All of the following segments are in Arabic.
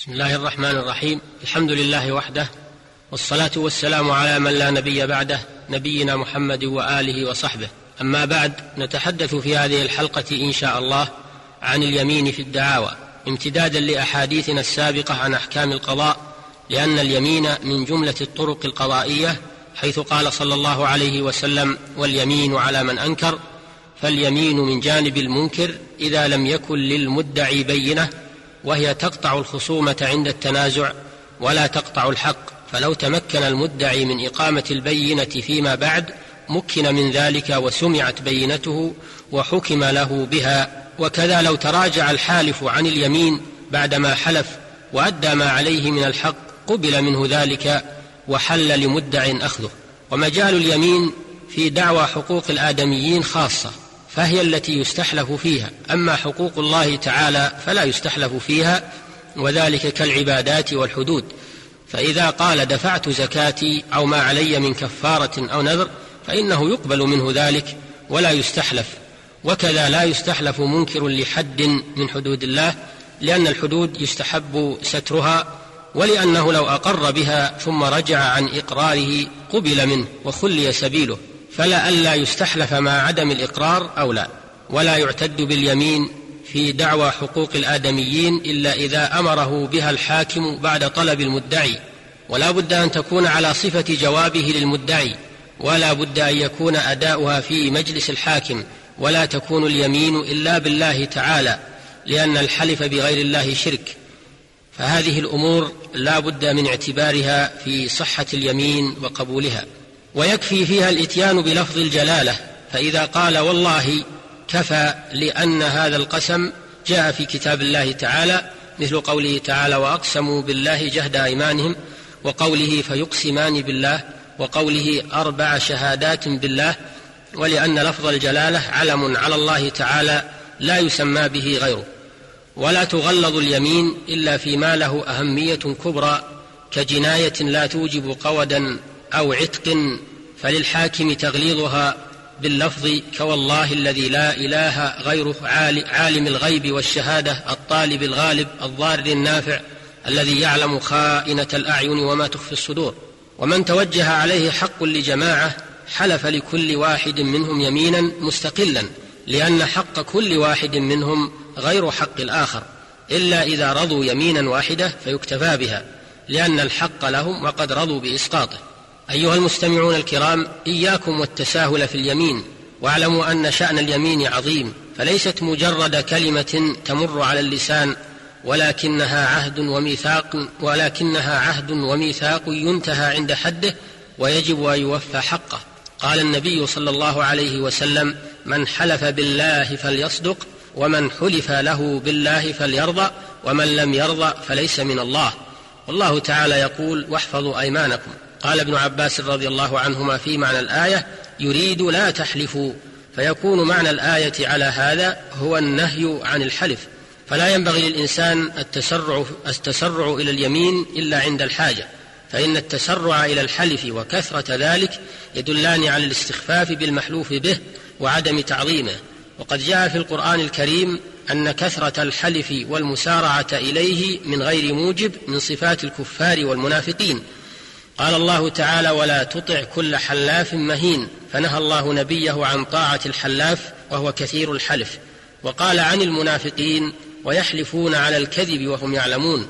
بسم الله الرحمن الرحيم. الحمد لله وحده والصلاة والسلام على من لا نبي بعده نبينا محمد وآله وصحبه. أما بعد نتحدث في هذه الحلقة إن شاء الله عن اليمين في الدعاوى امتدادا لأحاديثنا السابقة عن أحكام القضاء لأن اليمين من جملة الطرق القضائية حيث قال صلى الله عليه وسلم واليمين على من أنكر فاليمين من جانب المنكر إذا لم يكن للمدعي بينة وهي تقطع الخصومة عند التنازع ولا تقطع الحق فلو تمكن المدعي من إقامة البينة فيما بعد مكن من ذلك وسمعت بينته وحكم له بها. وكذا لو تراجع الحالف عن اليمين بعدما حلف وأدى ما عليه من الحق قبل منه ذلك وحل لمدع أخذه. ومجال اليمين في دعوى حقوق الآدميين خاصة. فهي التي يستحلف فيها. أما حقوق الله تعالى فلا يستحلف فيها وذلك كالعبادات والحدود. فإذا قال دفعت زكاتي أو ما علي من كفارة أو نذر فإنه يقبل منه ذلك ولا يستحلف. وكذا لا يستحلف منكر لحد من حدود الله لأن الحدود يستحب سترها ولأنه لو أقر بها ثم رجع عن إقراره قبل منه وخلي سبيله. فلا ألا يستحلف مع عدم الإقرار أو لا ولا يعتد باليمين في دعوى حقوق الآدميين إلا إذا أمره بها الحاكم بعد طلب المدعي. ولا بد أن تكون على صفة جوابه للمدعي ولا بد أن يكون أداؤها في مجلس الحاكم ولا تكون اليمين إلا بالله تعالى لأن الحلف بغير الله شرك. فهذه الأمور لا بد من اعتبارها في صحة اليمين وقبولها. ويكفي فيها الإتيان بلفظ الجلالة فإذا قال والله كفى لأن هذا القسم جاء في كتاب الله تعالى مثل قوله تعالى وأقسموا بالله جهد أيمانهم وقوله فيقسمان بالله وقوله أربع شهادات بالله ولأن لفظ الجلالة علم على الله تعالى لا يسمى به غيره. ولا تغلظ اليمين إلا فيما له أهمية كبرى كجناية لا توجب قودا أو عتق فللحاكم تغليظها باللفظ كوالله الذي لا إله غيره عالم الغيب والشهادة الطالب الغالب الضار النافع الذي يعلم خائنة الأعين وما تخفي الصدور. ومن توجه عليه حق لجماعة حلف لكل واحد منهم يمينا مستقلا لأن حق كل واحد منهم غير حق الآخر إلا إذا رضوا يمينا واحدة فيكتفى بها لأن الحق لهم وقد رضوا بإسقاطه. أيها المستمعون الكرام إياكم والتساهل في اليمين واعلموا أن شأن اليمين عظيم فليست مجرد كلمة تمر على اللسان ولكنها عهد وميثاق ولكنها عهد وميثاق ينتهى عند حده ويجب أن يوفى حقه. قال النبي صلى الله عليه وسلم من حلف بالله فليصدق ومن حلف له بالله فليرضى ومن لم يرضى فليس من الله والله تعالى يقول واحفظوا أيمانكم قال ابن عباس رضي الله عنهما في معنى الآية يريد لا تحلفوا. فيكون معنى الآية على هذا هو النهي عن الحلف. فلا ينبغي للإنسان التسرع التسرع إلى اليمين إلا عند الحاجة. فإن التسرع إلى الحلف وكثرة ذلك يدلان على الاستخفاف بالمحلوف به وعدم تعظيمه. وقد جاء في القرآن الكريم أن كثرة الحلف والمسارعة إليه من غير موجب من صفات الكفار والمنافقين. قال الله تعالى ولا تطع كل حلاف مهين فنهى الله نبيه عن طاعة الحلاف وهو كثير الحلف. وقال عن المنافقين ويحلفون على الكذب وهم يعلمون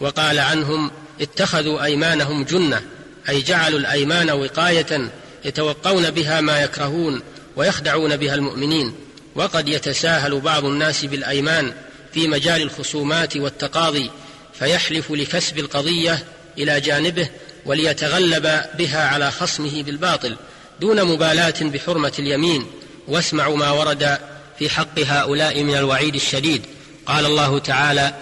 وقال عنهم اتخذوا أيمانهم جنة أي جعلوا الأيمان وقاية يتوقون بها ما يكرهون ويخدعون بها المؤمنين. وقد يتساهل بعض الناس بالأيمان في مجال الخصومات والتقاضي فيحلف لكسب القضية إلى جانبه وليتغلب بها على خصمه بالباطل دون مبالاة بحرمة اليمين. واسمعوا ما ورد في حق هؤلاء من الوعيد الشديد. قال الله تعالى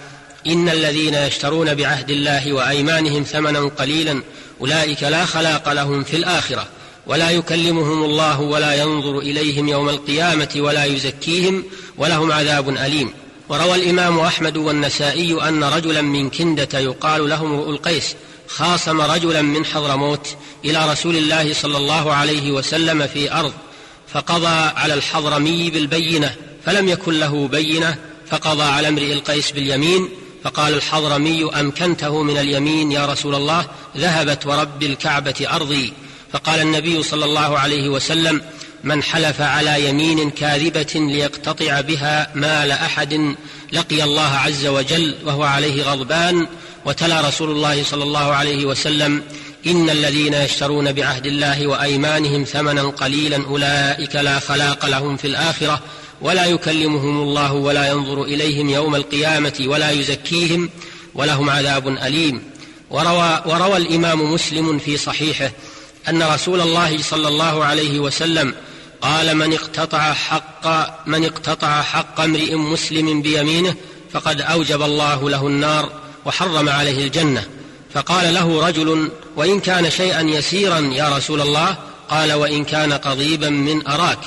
إن الذين يشترون بعهد الله وأيمانهم ثمنا قليلا أولئك لا خلاق لهم في الآخرة ولا يكلمهم الله ولا ينظر إليهم يوم القيامة ولا يزكيهم ولهم عذاب أليم. وروى الإمام أحمد والنسائي أن رجلا من كندة يقال له امرؤ القيس خاصم رجلا من حضرموت إلى رسول الله صلى الله عليه وسلم في أرض فقضى على الحضرمي بالبينة فلم يكن له بينة فقضى على امرئ القيس باليمين فقال الحضرمي أمكنته من اليمين يا رسول الله ذهبت ورب الكعبة أرضي. فقال النبي صلى الله عليه وسلم من حلف على يمين كاذبة ليقتطع بها مال أحد لقي الله عز وجل وهو عليه غضبان وتلا رسول الله صلى الله عليه وسلم إن الذين يشترون بعهد الله وأيمانهم ثمنا قليلا أولئك لا خلاق لهم في الآخرة ولا يكلمهم الله ولا ينظر إليهم يوم القيامة ولا يزكيهم ولهم عذاب أليم. وروى, وروى الإمام مسلم في صحيحه أن رسول الله صلى الله عليه وسلم قال من اقتطع حق من اقتطع حق امرئ مسلم بيمينه فقد أوجب الله له النار وحرم عليه الجنة. فقال له رجل وإن كان شيئا يسيرا يا رسول الله قال وإن كان قضيبا من أراك.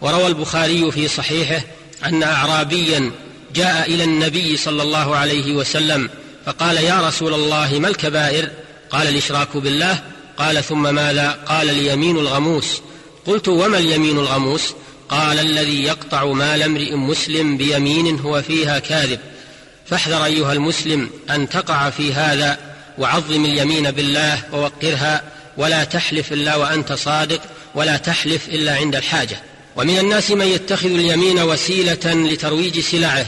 وروى البخاري في صحيحه أن اعرابيا جاء إلى النبي صلى الله عليه وسلم فقال يا رسول الله ما الكبائر؟ قال الإشراك بالله. قال ثم ماذا؟ قال اليمين الغموس. قلت وما اليمين الغموس؟ قال الذي يقطع مال امرئ مسلم بيمين هو فيها كاذب. فاحذر أيها المسلم أن تقع في هذا وعظم اليمين بالله ووقرها ولا تحلف إلا وأنت صادق ولا تحلف إلا عند الحاجة. ومن الناس من يتخذ اليمين وسيلة لترويج سلعه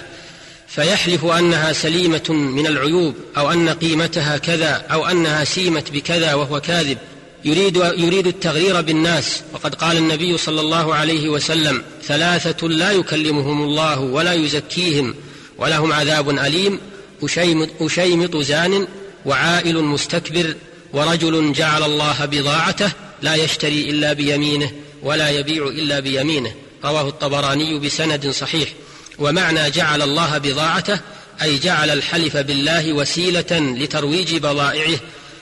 فيحلف أنها سليمة من العيوب أو أن قيمتها كذا أو أنها سيمت بكذا وهو كاذب. يريد يريد التغرير بالناس. وقد قال النبي صلى الله عليه وسلم ثلاثة لا يكلمهم الله ولا يزكيهم ولهم عذاب أليم أشيمط زان وعائل مستكبر ورجل جعل الله بضاعته لا يشتري إلا بيمينه ولا يبيع إلا بيمينه. رواه الطبراني بسند صحيح. ومعنى جعل الله بضاعته أي جعل الحلف بالله وسيلة لترويج بضائعه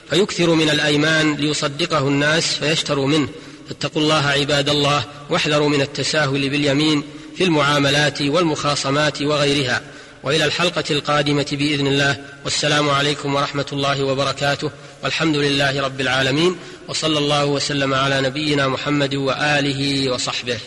فيكثر من الأيمان ليصدقه الناس فيشتروا منه. فاتقوا الله عباد الله واحذروا من التساهل باليمين في المعاملات والمخاصمات وغيرها. وإلى الحلقة القادمة بإذن الله. والسلام عليكم ورحمة الله وبركاته. والحمد لله رب العالمين. وصلى الله وسلم على نبينا محمد وآله وصحبه.